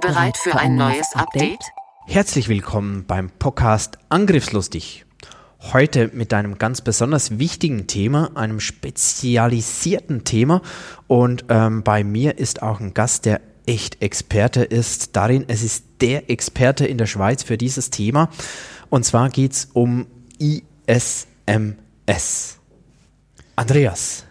Bereit für ein neues Update? Herzlich willkommen beim Podcast Angriffslustig. Heute mit einem ganz besonders wichtigen Thema, einem spezialisierten Thema. Und ähm, bei mir ist auch ein Gast, der echt Experte ist darin. Es ist der Experte in der Schweiz für dieses Thema. Und zwar geht es um ISMS. Andreas,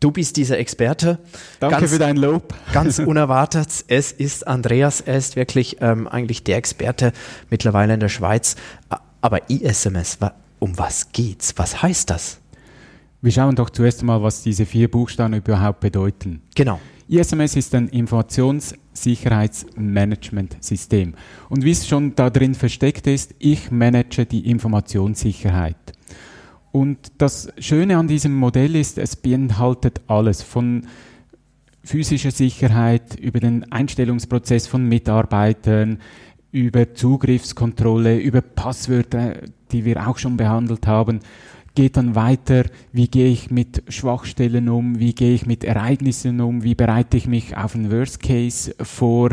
Du bist dieser Experte. Danke ganz, für dein Lob. Ganz unerwartet. Es ist Andreas. Er ist wirklich ähm, eigentlich der Experte mittlerweile in der Schweiz. Aber ISMS, um was geht's? Was heißt das? Wir schauen doch zuerst einmal, was diese vier Buchstaben überhaupt bedeuten. Genau. ISMS ist ein Informationssicherheitsmanagementsystem. Und wie es schon da drin versteckt ist, ich manage die Informationssicherheit. Und das Schöne an diesem Modell ist, es beinhaltet alles von physischer Sicherheit über den Einstellungsprozess von Mitarbeitern, über Zugriffskontrolle, über Passwörter, die wir auch schon behandelt haben, geht dann weiter, wie gehe ich mit Schwachstellen um, wie gehe ich mit Ereignissen um, wie bereite ich mich auf einen Worst Case vor,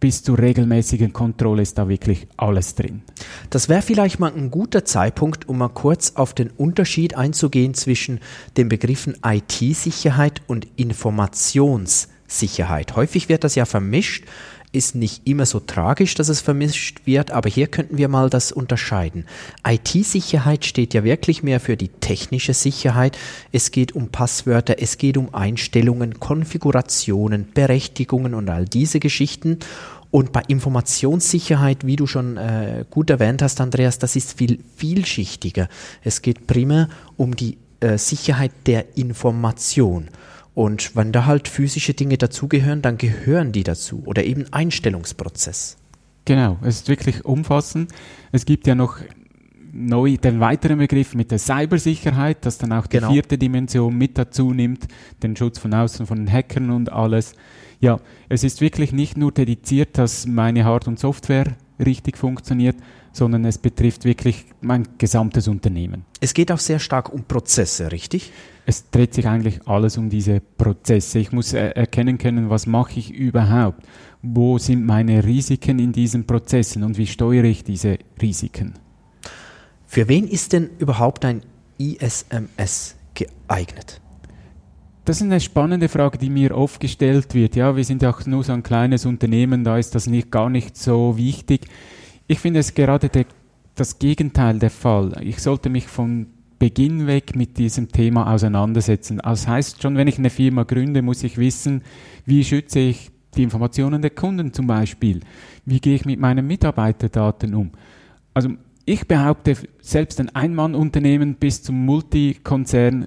bis zur regelmäßigen Kontrolle ist da wirklich alles drin. Das wäre vielleicht mal ein guter Zeitpunkt, um mal kurz auf den Unterschied einzugehen zwischen den Begriffen IT-Sicherheit und Informationssicherheit. Häufig wird das ja vermischt ist nicht immer so tragisch, dass es vermischt wird, aber hier könnten wir mal das unterscheiden. IT-Sicherheit steht ja wirklich mehr für die technische Sicherheit. Es geht um Passwörter, es geht um Einstellungen, Konfigurationen, Berechtigungen und all diese Geschichten. Und bei Informationssicherheit, wie du schon äh, gut erwähnt hast, Andreas, das ist viel vielschichtiger. Es geht primär um die äh, Sicherheit der Information. Und wenn da halt physische Dinge dazugehören, dann gehören die dazu. Oder eben Einstellungsprozess. Genau, es ist wirklich umfassend. Es gibt ja noch neu den weiteren Begriff mit der Cybersicherheit, das dann auch die genau. vierte Dimension mit dazu nimmt, den Schutz von außen von den Hackern und alles. Ja, es ist wirklich nicht nur dediziert, dass meine Hard- und Software richtig funktioniert, sondern es betrifft wirklich mein gesamtes Unternehmen. Es geht auch sehr stark um Prozesse, richtig? Es dreht sich eigentlich alles um diese Prozesse. Ich muss er erkennen können, was mache ich überhaupt? Wo sind meine Risiken in diesen Prozessen und wie steuere ich diese Risiken? Für wen ist denn überhaupt ein ISMS geeignet? Das ist eine spannende Frage, die mir oft gestellt wird. Ja, wir sind ja auch nur so ein kleines Unternehmen, da ist das nicht, gar nicht so wichtig. Ich finde es gerade der, das Gegenteil der Fall. Ich sollte mich von Beginn weg mit diesem Thema auseinandersetzen. Das heißt, schon wenn ich eine Firma gründe, muss ich wissen, wie schütze ich die Informationen der Kunden zum Beispiel? Wie gehe ich mit meinen Mitarbeiterdaten um? Also ich behaupte, selbst ein Ein-Mann-Unternehmen bis zum Multikonzern,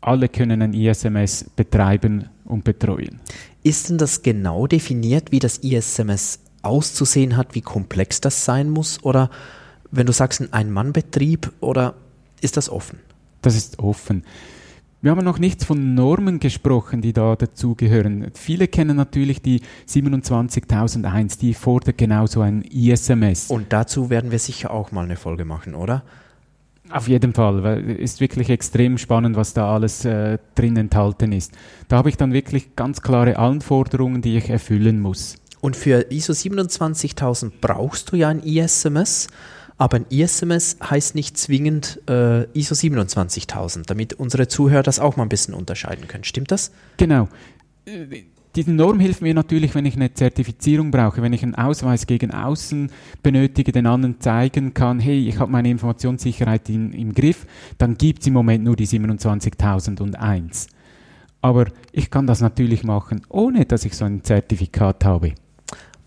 alle können ein ISMS betreiben und betreuen. Ist denn das genau definiert, wie das ISMS auszusehen hat, wie komplex das sein muss? Oder wenn du sagst, ein Ein-Mann-Betrieb oder ist das offen? Das ist offen. Wir haben noch nichts von Normen gesprochen, die da dazugehören. Viele kennen natürlich die 27001, die fordert genauso ein ISMS. Und dazu werden wir sicher auch mal eine Folge machen, oder? Auf jeden Fall, weil es ist wirklich extrem spannend, was da alles äh, drin enthalten ist. Da habe ich dann wirklich ganz klare Anforderungen, die ich erfüllen muss. Und für ISO 27000 brauchst du ja ein ISMS, aber ein ISMS heißt nicht zwingend äh, ISO 27000, damit unsere Zuhörer das auch mal ein bisschen unterscheiden können. Stimmt das? Genau. Diese Norm hilft mir natürlich, wenn ich eine Zertifizierung brauche, wenn ich einen Ausweis gegen außen benötige, den anderen zeigen kann, hey, ich habe meine Informationssicherheit in, im Griff, dann gibt es im Moment nur die 27001. Aber ich kann das natürlich machen, ohne dass ich so ein Zertifikat habe.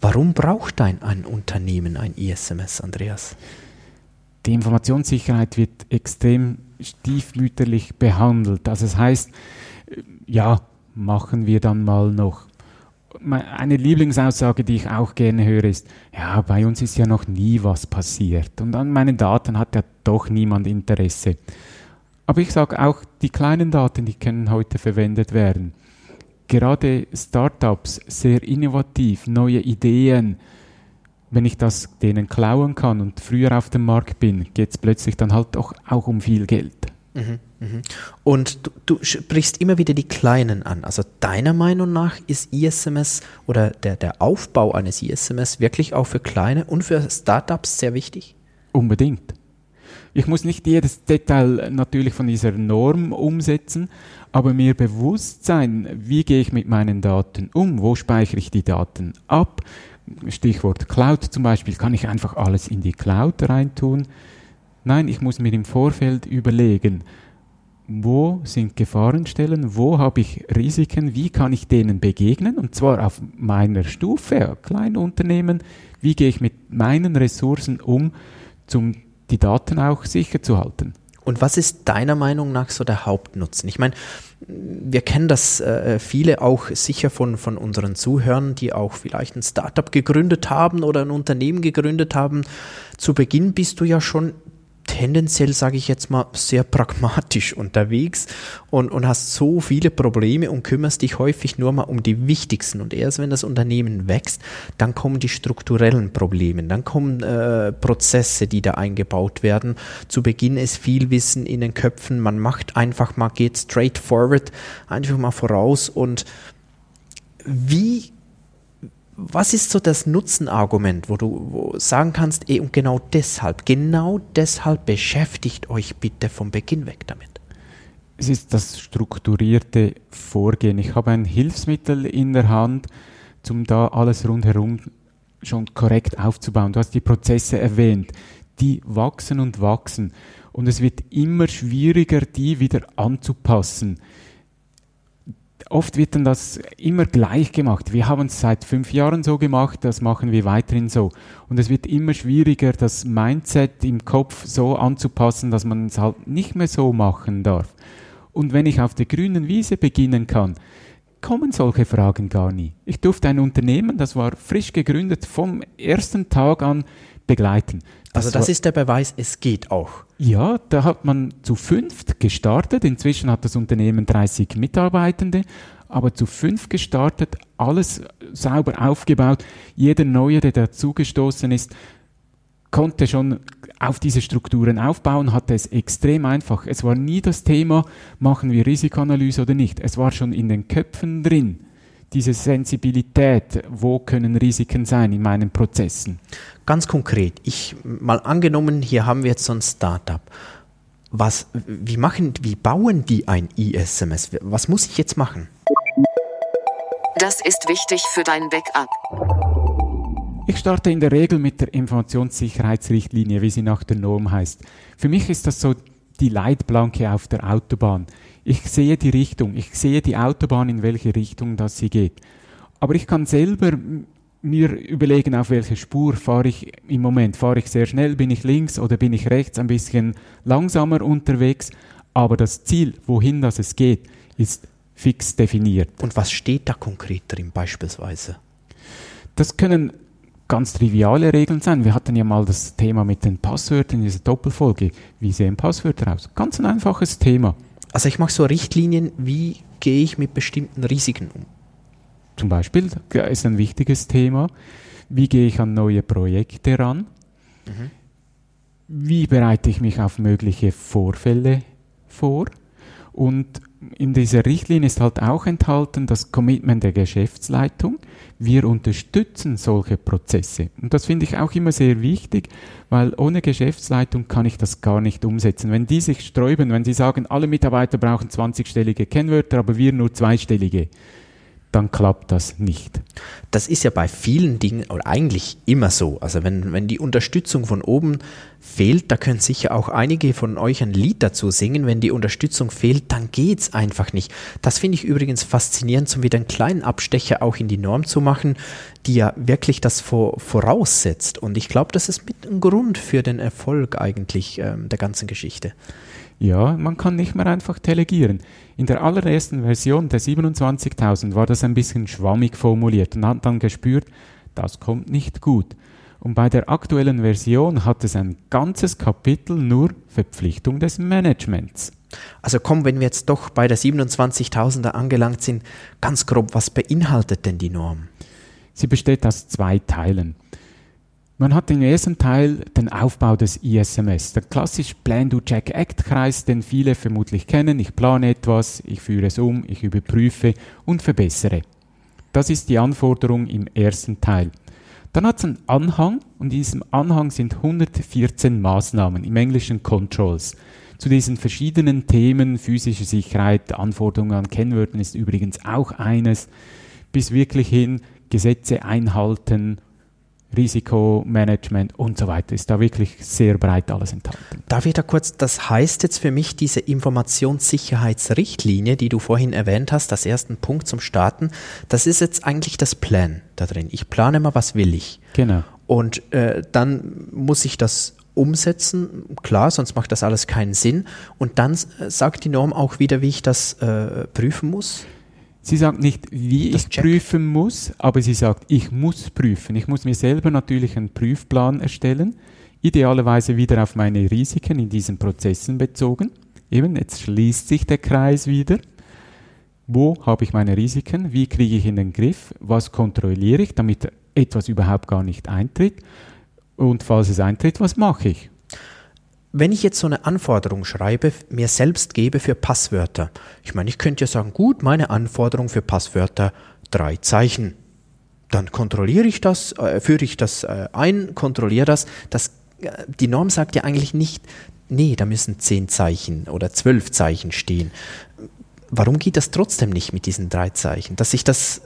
Warum braucht ein, ein Unternehmen ein ISMS, Andreas? Die Informationssicherheit wird extrem stiefmütterlich behandelt. Also das heißt, ja, machen wir dann mal noch. eine Lieblingsaussage, die ich auch gerne höre, ist, ja, bei uns ist ja noch nie was passiert und an meinen Daten hat ja doch niemand Interesse. Aber ich sage auch, die kleinen Daten, die können heute verwendet werden. Gerade Startups, sehr innovativ, neue Ideen, wenn ich das denen klauen kann und früher auf dem Markt bin, geht es plötzlich dann halt auch, auch um viel Geld. Mhm. Und du, du, sprichst immer wieder die Kleinen an. Also deiner Meinung nach ist ISMS oder der, der Aufbau eines ISMS wirklich auch für kleine und für Startups sehr wichtig? Unbedingt. Ich muss nicht jedes Detail natürlich von dieser Norm umsetzen, aber mir bewusst sein, wie gehe ich mit meinen Daten um, wo speichere ich die Daten ab. Stichwort Cloud zum Beispiel, kann ich einfach alles in die Cloud reintun Nein, ich muss mir im Vorfeld überlegen, wo sind Gefahrenstellen, wo habe ich Risiken, wie kann ich denen begegnen und zwar auf meiner Stufe, Kleinunternehmen, wie gehe ich mit meinen Ressourcen um, um die Daten auch sicher zu halten. Und was ist deiner Meinung nach so der Hauptnutzen? Ich meine, wir kennen das äh, viele auch sicher von, von unseren Zuhörern, die auch vielleicht ein Startup gegründet haben oder ein Unternehmen gegründet haben. Zu Beginn bist du ja schon tendenziell, sage ich jetzt mal, sehr pragmatisch unterwegs und, und hast so viele Probleme und kümmerst dich häufig nur mal um die wichtigsten. Und erst wenn das Unternehmen wächst, dann kommen die strukturellen Probleme, dann kommen äh, Prozesse, die da eingebaut werden. Zu Beginn ist viel Wissen in den Köpfen, man macht einfach mal, geht straight forward, einfach mal voraus und wie was ist so das Nutzenargument, wo du sagen kannst, eh, und genau deshalb, genau deshalb beschäftigt euch bitte vom Beginn weg damit? Es ist das strukturierte Vorgehen. Ich habe ein Hilfsmittel in der Hand, um da alles rundherum schon korrekt aufzubauen. Du hast die Prozesse erwähnt, die wachsen und wachsen. Und es wird immer schwieriger, die wieder anzupassen oft wird dann das immer gleich gemacht. Wir haben es seit fünf Jahren so gemacht, das machen wir weiterhin so. Und es wird immer schwieriger, das Mindset im Kopf so anzupassen, dass man es halt nicht mehr so machen darf. Und wenn ich auf der grünen Wiese beginnen kann, kommen solche Fragen gar nie. Ich durfte ein Unternehmen, das war frisch gegründet, vom ersten Tag an begleiten. Das also das ist der Beweis, es geht auch. Ja, da hat man zu fünft gestartet. Inzwischen hat das Unternehmen 30 Mitarbeitende, aber zu fünf gestartet, alles sauber aufgebaut. Jeder Neue, der dazugestoßen ist, konnte schon auf diese Strukturen aufbauen, hatte es extrem einfach. Es war nie das Thema, machen wir Risikoanalyse oder nicht. Es war schon in den Köpfen drin diese Sensibilität, wo können Risiken sein in meinen Prozessen? Ganz konkret, ich mal angenommen, hier haben wir jetzt so ein Startup. Was, wie machen, wie bauen die ein ISMS? Was muss ich jetzt machen? Das ist wichtig für dein Backup. Ich starte in der Regel mit der Informationssicherheitsrichtlinie, wie sie nach der Norm heißt. Für mich ist das so die Leitplanke auf der Autobahn. Ich sehe die Richtung, ich sehe die Autobahn, in welche Richtung das sie geht. Aber ich kann selber mir überlegen, auf welche Spur fahre ich im Moment. Fahre ich sehr schnell, bin ich links oder bin ich rechts ein bisschen langsamer unterwegs. Aber das Ziel, wohin das es geht, ist fix definiert. Und was steht da konkret drin beispielsweise? Das können ganz triviale Regeln sein. Wir hatten ja mal das Thema mit den Passwörtern in dieser Doppelfolge. Wie sehen Passwörter aus? Ganz ein einfaches Thema. Also ich mache so Richtlinien, wie gehe ich mit bestimmten Risiken um? Zum Beispiel ist ein wichtiges Thema, wie gehe ich an neue Projekte ran? Mhm. Wie bereite ich mich auf mögliche Vorfälle vor? Und in dieser Richtlinie ist halt auch enthalten das Commitment der Geschäftsleitung. Wir unterstützen solche Prozesse. Und das finde ich auch immer sehr wichtig, weil ohne Geschäftsleitung kann ich das gar nicht umsetzen. Wenn die sich sträuben, wenn sie sagen, alle Mitarbeiter brauchen 20-stellige Kennwörter, aber wir nur zweistellige, dann klappt das nicht. Das ist ja bei vielen Dingen oder eigentlich immer so. Also wenn, wenn die Unterstützung von oben fehlt, da können sicher auch einige von euch ein Lied dazu singen. Wenn die Unterstützung fehlt, dann geht's einfach nicht. Das finde ich übrigens faszinierend, um wieder einen kleinen Abstecher auch in die Norm zu machen, die ja wirklich das vor, voraussetzt. Und ich glaube, das ist mit ein Grund für den Erfolg eigentlich ähm, der ganzen Geschichte. Ja, man kann nicht mehr einfach delegieren. In der allerersten Version der 27.000 war das ein bisschen schwammig formuliert und hat dann gespürt, das kommt nicht gut. Und bei der aktuellen Version hat es ein ganzes Kapitel nur Verpflichtung des Managements. Also komm, wenn wir jetzt doch bei der 27.000er angelangt sind, ganz grob, was beinhaltet denn die Norm? Sie besteht aus zwei Teilen. Man hat im ersten Teil den Aufbau des ISMS, der klassisch Plan, Do, Check, Act Kreis, den viele vermutlich kennen. Ich plane etwas, ich führe es um, ich überprüfe und verbessere. Das ist die Anforderung im ersten Teil. Dann hat es einen Anhang und in diesem Anhang sind 114 Maßnahmen, im Englischen Controls. Zu diesen verschiedenen Themen, physische Sicherheit, Anforderungen an Kennwörtern ist übrigens auch eines, bis wirklich hin Gesetze einhalten Risikomanagement und so weiter. Ist da wirklich sehr breit alles enthalten. Darf ich da kurz, das heißt jetzt für mich diese Informationssicherheitsrichtlinie, die du vorhin erwähnt hast, das ersten Punkt zum Starten, das ist jetzt eigentlich das Plan da drin. Ich plane mal, was will ich. Genau. Und äh, dann muss ich das umsetzen, klar, sonst macht das alles keinen Sinn. Und dann äh, sagt die Norm auch wieder, wie ich das äh, prüfen muss. Sie sagt nicht, wie Das ich Check. prüfen muss, aber sie sagt, ich muss prüfen. Ich muss mir selber natürlich einen Prüfplan erstellen, idealerweise wieder auf meine Risiken in diesen Prozessen bezogen. Eben, jetzt schließt sich der Kreis wieder. Wo habe ich meine Risiken? Wie kriege ich in den Griff? Was kontrolliere ich, damit etwas überhaupt gar nicht eintritt? Und falls es eintritt, was mache ich? Wenn ich jetzt so eine Anforderung schreibe, mir selbst gebe für Passwörter. Ich meine, ich könnte ja sagen, gut, meine Anforderung für Passwörter drei Zeichen. Dann kontrolliere ich das, äh, führe ich das äh, ein, kontrolliere das. das äh, die Norm sagt ja eigentlich nicht, nee, da müssen zehn Zeichen oder zwölf Zeichen stehen. Warum geht das trotzdem nicht mit diesen drei Zeichen, dass ich das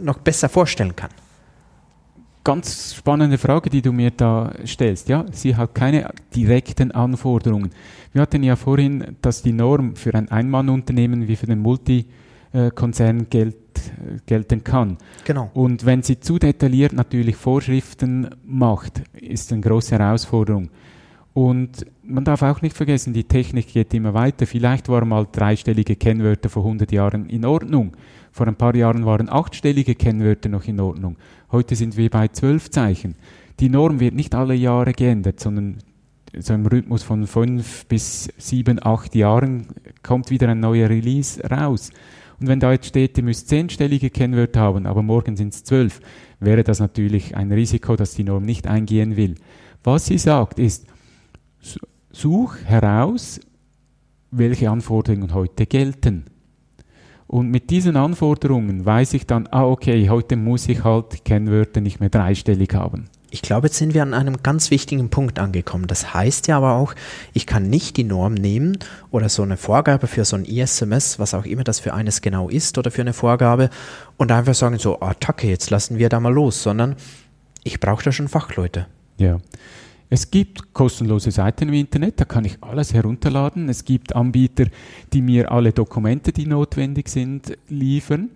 noch besser vorstellen kann? Ganz spannende Frage, die du mir da stellst. Ja, sie hat keine direkten Anforderungen. Wir hatten ja vorhin, dass die Norm für ein Einmannunternehmen wie für den Multikonzern gelt, gelten kann. Genau. Und wenn sie zu detailliert natürlich Vorschriften macht, ist eine große Herausforderung. Und man darf auch nicht vergessen, die Technik geht immer weiter. Vielleicht waren mal dreistellige Kennwörter vor 100 Jahren in Ordnung. Vor ein paar Jahren waren achtstellige Kennwörter noch in Ordnung. Heute sind wir bei zwölf Zeichen. Die Norm wird nicht alle Jahre geändert, sondern so im Rhythmus von fünf bis sieben, acht Jahren kommt wieder ein neuer Release raus. Und wenn da jetzt steht, ihr müsst zehnstellige Kennwörter haben, aber morgen sind es zwölf, wäre das natürlich ein Risiko, das die Norm nicht eingehen will. Was sie sagt ist, such heraus, welche Anforderungen heute gelten. Und mit diesen Anforderungen weiß ich dann, ah, okay, heute muss ich halt Kennwörter nicht mehr dreistellig haben. Ich glaube, jetzt sind wir an einem ganz wichtigen Punkt angekommen. Das heißt ja aber auch, ich kann nicht die Norm nehmen oder so eine Vorgabe für so ein ISMS, was auch immer das für eines genau ist oder für eine Vorgabe und einfach sagen so, Attacke, jetzt lassen wir da mal los, sondern ich brauche da schon Fachleute. Ja. Es gibt kostenlose Seiten im Internet, da kann ich alles herunterladen. Es gibt Anbieter, die mir alle Dokumente, die notwendig sind, liefern.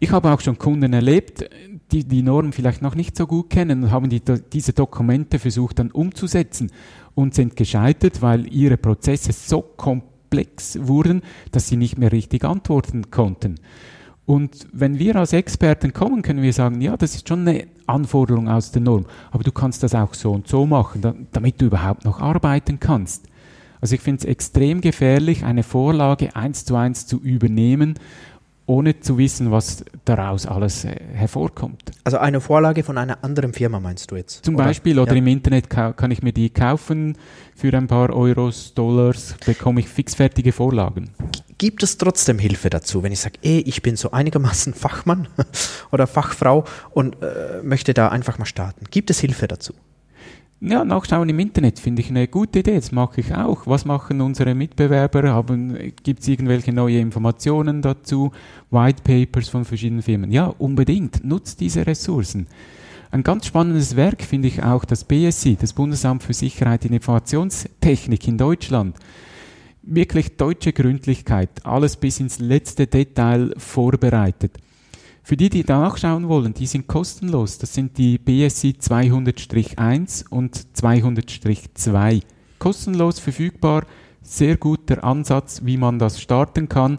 Ich habe auch schon Kunden erlebt, die die Norm vielleicht noch nicht so gut kennen und haben die, diese Dokumente versucht dann umzusetzen und sind gescheitert, weil ihre Prozesse so komplex wurden, dass sie nicht mehr richtig antworten konnten. Und wenn wir als Experten kommen, können wir sagen, ja, das ist schon eine Anforderung aus der Norm, aber du kannst das auch so und so machen, da, damit du überhaupt noch arbeiten kannst. Also ich finde es extrem gefährlich, eine Vorlage eins zu eins zu übernehmen, ohne zu wissen, was daraus alles äh, hervorkommt. Also eine Vorlage von einer anderen Firma meinst du jetzt? Zum Beispiel, oder ja. im Internet ka- kann ich mir die kaufen für ein paar Euros, Dollars, bekomme ich fixfertige Vorlagen. Gibt es trotzdem Hilfe dazu, wenn ich sage, ey, ich bin so einigermaßen Fachmann oder Fachfrau und äh, möchte da einfach mal starten? Gibt es Hilfe dazu? Ja, nachschauen im Internet finde ich eine gute Idee. Das mache ich auch. Was machen unsere Mitbewerber? Gibt es irgendwelche neue Informationen dazu? White Papers von verschiedenen Firmen? Ja, unbedingt. Nutzt diese Ressourcen. Ein ganz spannendes Werk finde ich auch das BSI, das Bundesamt für Sicherheit in Informationstechnik in Deutschland. Wirklich deutsche Gründlichkeit, alles bis ins letzte Detail vorbereitet. Für die, die da nachschauen wollen, die sind kostenlos. Das sind die BSI 200-1 und 200-2. Kostenlos verfügbar, sehr guter Ansatz, wie man das starten kann,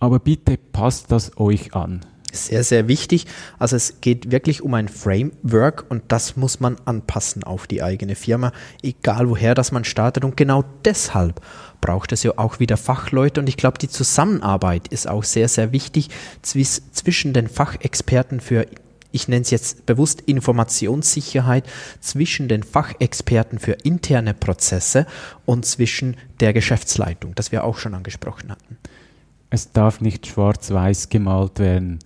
aber bitte passt das euch an. Sehr, sehr wichtig. Also es geht wirklich um ein Framework und das muss man anpassen auf die eigene Firma, egal woher das man startet. Und genau deshalb braucht es ja auch wieder Fachleute. Und ich glaube, die Zusammenarbeit ist auch sehr, sehr wichtig zwischen den Fachexperten für ich nenne es jetzt bewusst Informationssicherheit zwischen den Fachexperten für interne Prozesse und zwischen der Geschäftsleitung, das wir auch schon angesprochen hatten. Es darf nicht schwarz-weiß gemalt werden.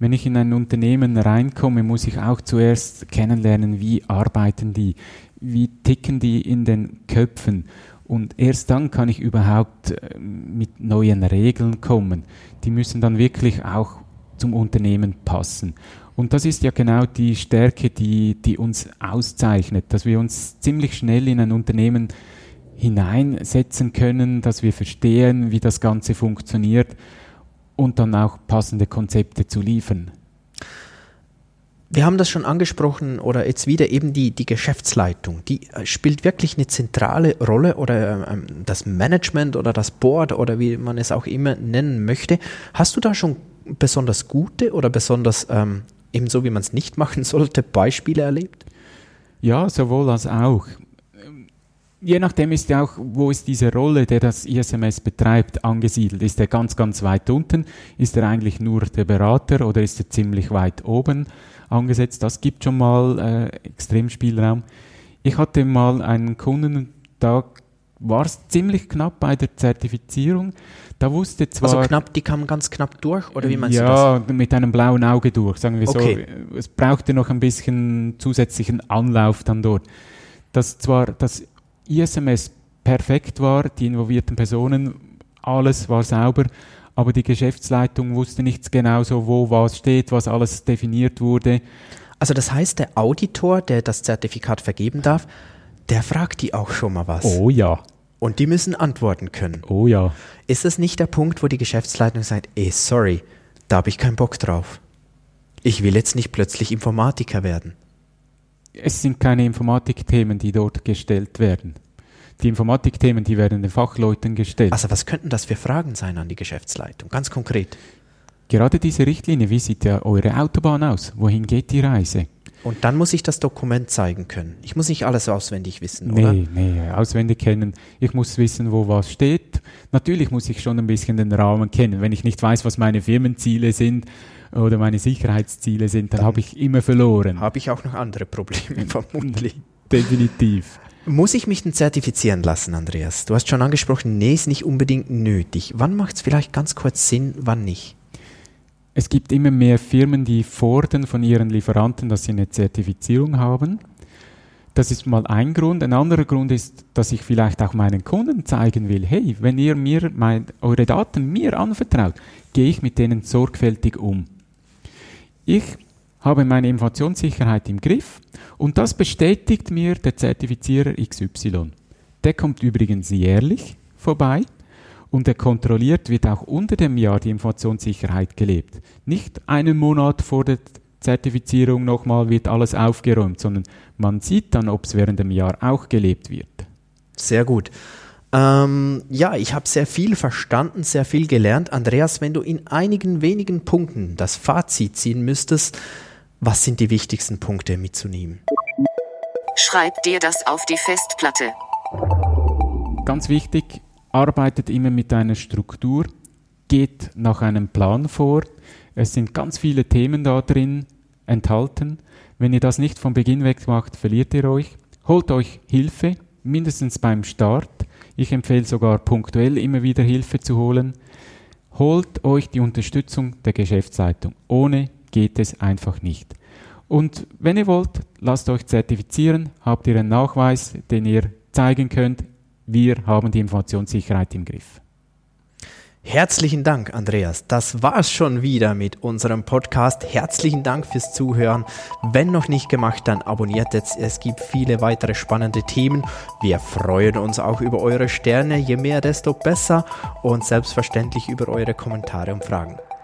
Wenn ich in ein Unternehmen reinkomme, muss ich auch zuerst kennenlernen, wie arbeiten die, wie ticken die in den Köpfen. Und erst dann kann ich überhaupt äh, mit neuen Regeln kommen. Die müssen dann wirklich auch zum Unternehmen passen. Und das ist ja genau die Stärke, die, die uns auszeichnet, dass wir uns ziemlich schnell in ein Unternehmen hineinsetzen können, dass wir verstehen, wie das Ganze funktioniert und dann auch passende Konzepte zu liefern. Wir haben das schon angesprochen oder jetzt wieder eben die, die Geschäftsleitung. Die äh, spielt wirklich eine zentrale Rolle oder ähm, das Management oder das Board oder wie man es auch immer nennen möchte. Hast du da schon besonders gute oder besonders ähm, ebenso wie man es nicht machen sollte, Beispiele erlebt? Ja, sowohl als auch. Je nachdem ist ja auch, wo ist diese Rolle, der das ISMS betreibt, angesiedelt. Ist er ganz, ganz weit unten? Ist er eigentlich nur der Berater oder ist er ziemlich weit oben angesetzt? Das gibt schon mal äh, Extremspielraum. Ich hatte mal einen Kunden, da war es ziemlich knapp bei der Zertifizierung. Da wusste zwar. Also knapp, die kamen ganz knapp durch, oder wie meinst ja, du das? Ja, mit einem blauen Auge durch, sagen wir okay. so. Es brauchte noch ein bisschen zusätzlichen Anlauf dann dort. Dass zwar das ISMS perfekt war, die involvierten Personen, alles war sauber, aber die Geschäftsleitung wusste nicht genau so, wo was steht, was alles definiert wurde. Also das heißt, der Auditor, der das Zertifikat vergeben darf, der fragt die auch schon mal was. Oh ja. Und die müssen antworten können. Oh ja. Ist das nicht der Punkt, wo die Geschäftsleitung sagt, ey, sorry, da habe ich keinen Bock drauf. Ich will jetzt nicht plötzlich Informatiker werden. Es sind keine Informatikthemen, die dort gestellt werden. Die Informatikthemen, die werden den Fachleuten gestellt. Also was könnten das für Fragen sein an die Geschäftsleitung? Ganz konkret. Gerade diese Richtlinie, wie sieht ja eure Autobahn aus? Wohin geht die Reise? Und dann muss ich das Dokument zeigen können. Ich muss nicht alles auswendig wissen, nee, oder? Nee, auswendig kennen. Ich muss wissen, wo was steht. Natürlich muss ich schon ein bisschen den Rahmen kennen. Wenn ich nicht weiß, was meine Firmenziele sind oder meine Sicherheitsziele sind, dann, dann habe ich immer verloren. Habe ich auch noch andere Probleme, vermutlich. Definitiv. Muss ich mich denn zertifizieren lassen, Andreas? Du hast schon angesprochen, nee, ist nicht unbedingt nötig. Wann macht es vielleicht ganz kurz Sinn, wann nicht? Es gibt immer mehr Firmen, die fordern von ihren Lieferanten, dass sie eine Zertifizierung haben. Das ist mal ein Grund. Ein anderer Grund ist, dass ich vielleicht auch meinen Kunden zeigen will, hey, wenn ihr mir mein, eure Daten mir anvertraut, gehe ich mit denen sorgfältig um. Ich habe meine Informationssicherheit im Griff und das bestätigt mir der Zertifizierer XY. Der kommt übrigens jährlich vorbei und er kontrolliert, wird auch unter dem Jahr die Informationssicherheit gelebt. Nicht einen Monat vor der Zertifizierung nochmal wird alles aufgeräumt, sondern man sieht dann, ob es während dem Jahr auch gelebt wird. Sehr gut. Ähm, ja, ich habe sehr viel verstanden, sehr viel gelernt. Andreas, wenn du in einigen wenigen Punkten das Fazit ziehen müsstest, was sind die wichtigsten Punkte mitzunehmen? Schreib dir das auf die Festplatte. Ganz wichtig, arbeitet immer mit einer Struktur, geht nach einem Plan vor. Es sind ganz viele Themen da drin enthalten. Wenn ihr das nicht von Beginn weg macht, verliert ihr euch. Holt euch Hilfe, mindestens beim Start. Ich empfehle sogar punktuell immer wieder Hilfe zu holen. Holt euch die Unterstützung der Geschäftsleitung. Ohne geht es einfach nicht. Und wenn ihr wollt, lasst euch zertifizieren, habt ihr einen Nachweis, den ihr zeigen könnt, wir haben die Informationssicherheit im Griff. Herzlichen Dank, Andreas. Das war's schon wieder mit unserem Podcast. Herzlichen Dank fürs Zuhören. Wenn noch nicht gemacht, dann abonniert jetzt. Es gibt viele weitere spannende Themen. Wir freuen uns auch über eure Sterne. Je mehr, desto besser. Und selbstverständlich über eure Kommentare und Fragen.